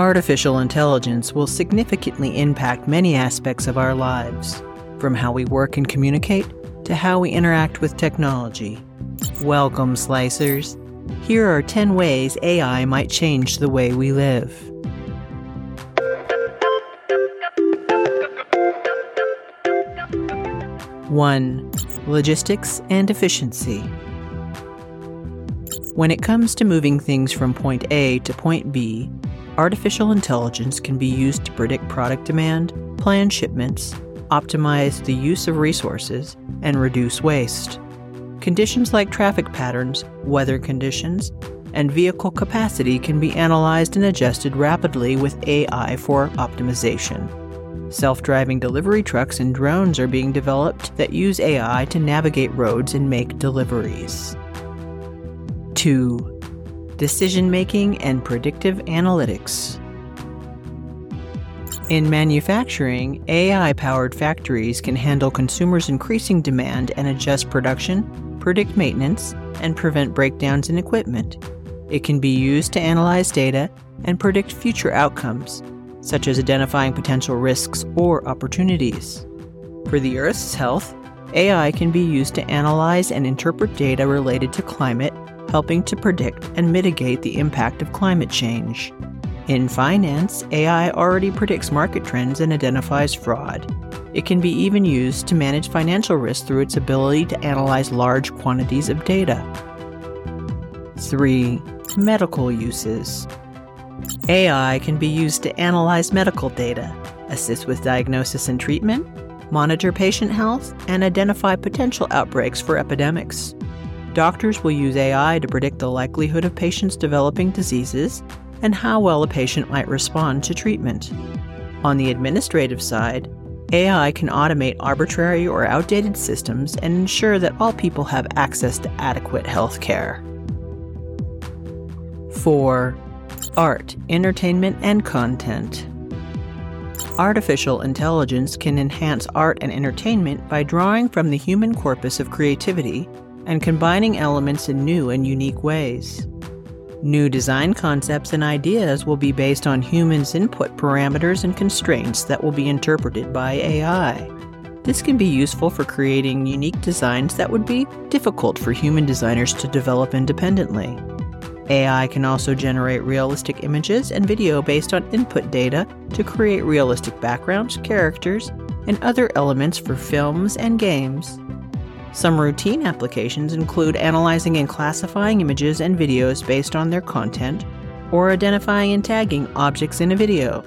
Artificial intelligence will significantly impact many aspects of our lives, from how we work and communicate to how we interact with technology. Welcome, Sliicers. Here are 10 ways AI might change the way we live. One, logistics and efficiency. When it comes to moving things from point A to point B, artificial intelligence can be used to predict product demand, plan shipments, optimize the use of resources, and reduce waste. Conditions like traffic patterns, weather conditions, and vehicle capacity can be analyzed and adjusted rapidly with AI for optimization. Self driving delivery trucks and drones are being developed that use AI to navigate roads and make deliveries. 2. Decision making and predictive analytics. In manufacturing, AI powered factories can handle consumers' increasing demand and adjust production predict maintenance, and prevent breakdowns in equipment. It can be used to analyze data and predict future outcomes, such as identifying potential risks or opportunities. For the Earth's health, AI can be used to analyze and interpret data related to climate, helping to predict and mitigate the impact of climate change. In finance, AI already predicts market trends and identifies fraud. It can be even used to manage financial risk through its ability to analyze large quantities of data. 3. Medical uses. AI can be used to analyze medical data, assist with diagnosis and treatment, monitor patient health, and identify potential outbreaks for epidemics. Doctors will use AI to predict the likelihood of patients developing diseases and how well a patient might respond to treatment. On the administrative side, AI can automate arbitrary or outdated systems and ensure that all people have access to adequate health care. 4. Art, entertainment, and content. Artificial intelligence can enhance art and entertainment by drawing from the human corpus of creativity and combining elements in new and unique ways. New design concepts and ideas will be based on humans' input parameters and constraints that will be interpreted by AI. This can be useful for creating unique designs that would be difficult for human designers to develop independently. AI can also generate realistic images and video based on input data to create realistic backgrounds, characters, and other elements for films and games. Some routine applications include analyzing and classifying images and videos based on their content, or identifying and tagging objects in a video.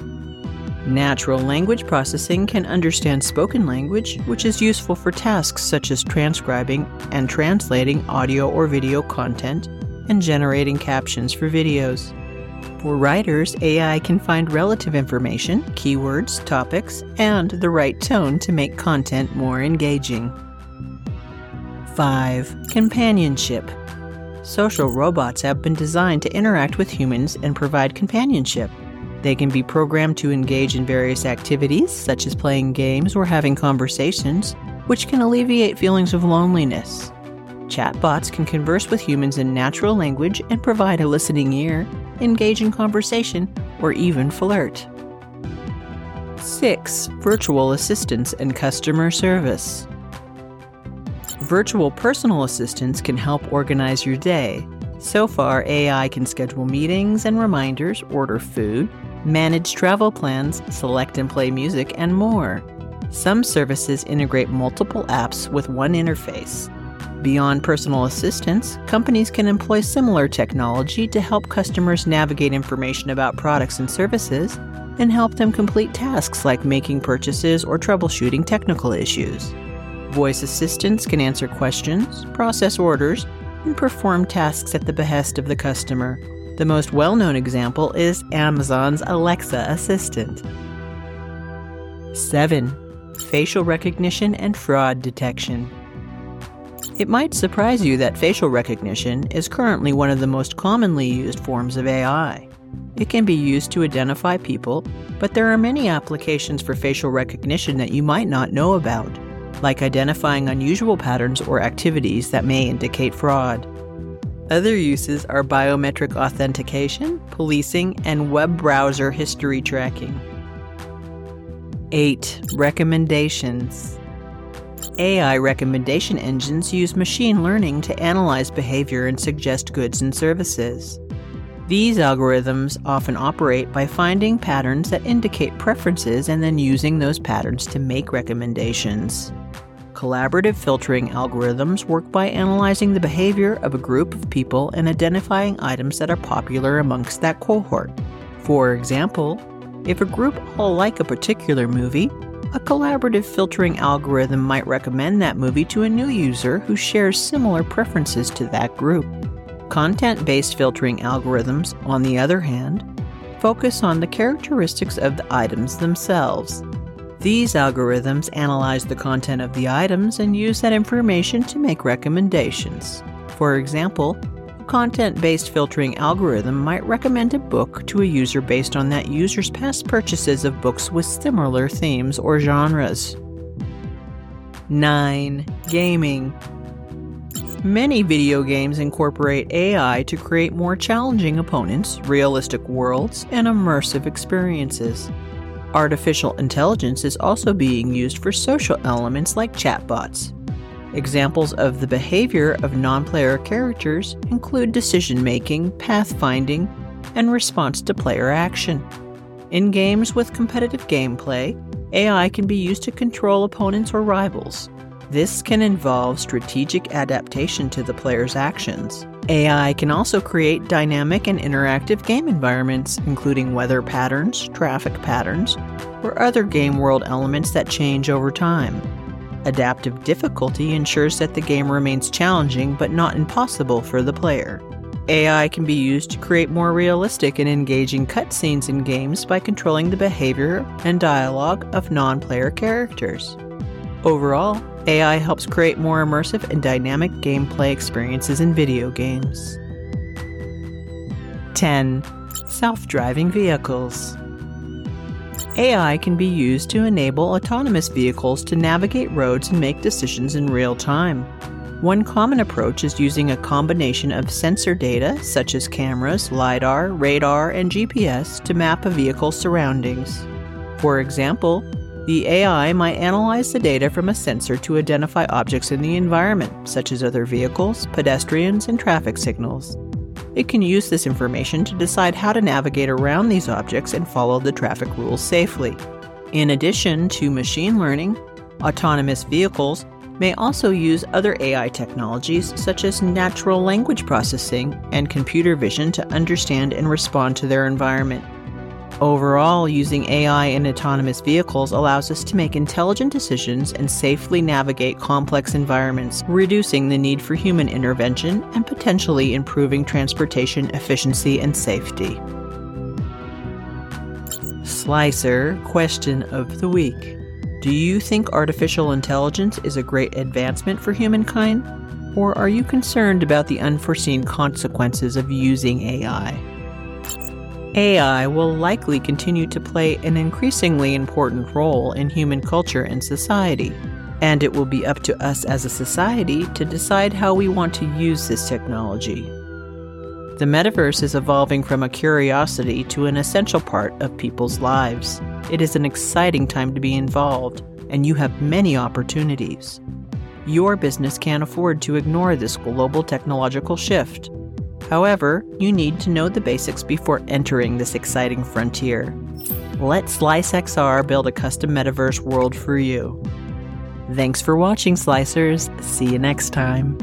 Natural language processing can understand spoken language, which is useful for tasks such as transcribing and translating audio or video content and generating captions for videos. For writers, AI can find relative information, keywords, topics, and the right tone to make content more engaging. 5. Companionship. Social robots have been designed to interact with humans and provide companionship. They can be programmed to engage in various activities, such as playing games or having conversations, which can alleviate feelings of loneliness. Chatbots can converse with humans in natural language and provide a listening ear, engage in conversation, or even flirt. 6. Virtual assistants and customer service. Virtual personal assistants can help organize your day. So far, AI can schedule meetings and reminders, order food, manage travel plans, select and play music, and more. Some services integrate multiple apps with one interface. Beyond personal assistance, companies can employ similar technology to help customers navigate information about products and services and help them complete tasks like making purchases or troubleshooting technical issues. Voice assistants can answer questions, process orders, and perform tasks at the behest of the customer. The most well known example is Amazon's Alexa assistant. 7. Facial recognition and fraud detection. It might surprise you that facial recognition is currently one of the most commonly used forms of AI. It can be used to identify people, but there are many applications for facial recognition that you might not know about like identifying unusual patterns or activities that may indicate fraud. Other uses are biometric authentication, policing, and web browser history tracking. 8. Recommendations AI recommendation engines use machine learning to analyze behavior and suggest goods and services. These algorithms often operate by finding patterns that indicate preferences and then using those patterns to make recommendations. Collaborative filtering algorithms work by analyzing the behavior of a group of people and identifying items that are popular amongst that cohort. For example, if a group all like a particular movie, a collaborative filtering algorithm might recommend that movie to a new user who shares similar preferences to that group. Content based filtering algorithms, on the other hand, focus on the characteristics of the items themselves. These algorithms analyze the content of the items and use that information to make recommendations. For example, a content based filtering algorithm might recommend a book to a user based on that user's past purchases of books with similar themes or genres. 9. Gaming. Many video games incorporate AI to create more challenging opponents, realistic worlds, and immersive experiences. Artificial intelligence is also being used for social elements like chatbots. Examples of the behavior of non player characters include decision making, pathfinding, and response to player action. In games with competitive gameplay, AI can be used to control opponents or rivals, this can involve strategic adaptation to the player's actions. AI can also create dynamic and interactive game environments, including weather patterns, traffic patterns, or other game world elements that change over time. Adaptive difficulty ensures that the game remains challenging but not impossible for the player. AI can be used to create more realistic and engaging cutscenes in games by controlling the behavior and dialogue of non player characters. Overall, AI helps create more immersive and dynamic gameplay experiences in video games. 10. Self driving vehicles. AI can be used to enable autonomous vehicles to navigate roads and make decisions in real time. One common approach is using a combination of sensor data, such as cameras, LiDAR, radar, and GPS, to map a vehicle's surroundings. For example, the AI might analyze the data from a sensor to identify objects in the environment, such as other vehicles, pedestrians, and traffic signals. It can use this information to decide how to navigate around these objects and follow the traffic rules safely. In addition to machine learning, autonomous vehicles may also use other AI technologies such as natural language processing and computer vision to understand and respond to their environment. Overall, using AI in autonomous vehicles allows us to make intelligent decisions and safely navigate complex environments, reducing the need for human intervention and potentially improving transportation efficiency and safety. Sliicer Question of the Week Do you think artificial intelligence is a great advancement for humankind? Or are you concerned about the unforeseen consequences of using AI? AI will likely continue to play an increasingly important role in human culture and society, and it will be up to us as a society to decide how we want to use this technology. The metaverse is evolving from a curiosity to an essential part of people's lives. It is an exciting time to be involved, and you have many opportunities. Your business can't afford to ignore this global technological shift. However, you need to know the basics before entering this exciting frontier. Let SliceXR build a custom metaverse world for you. Thanks for watching, Sliicers. See you next time.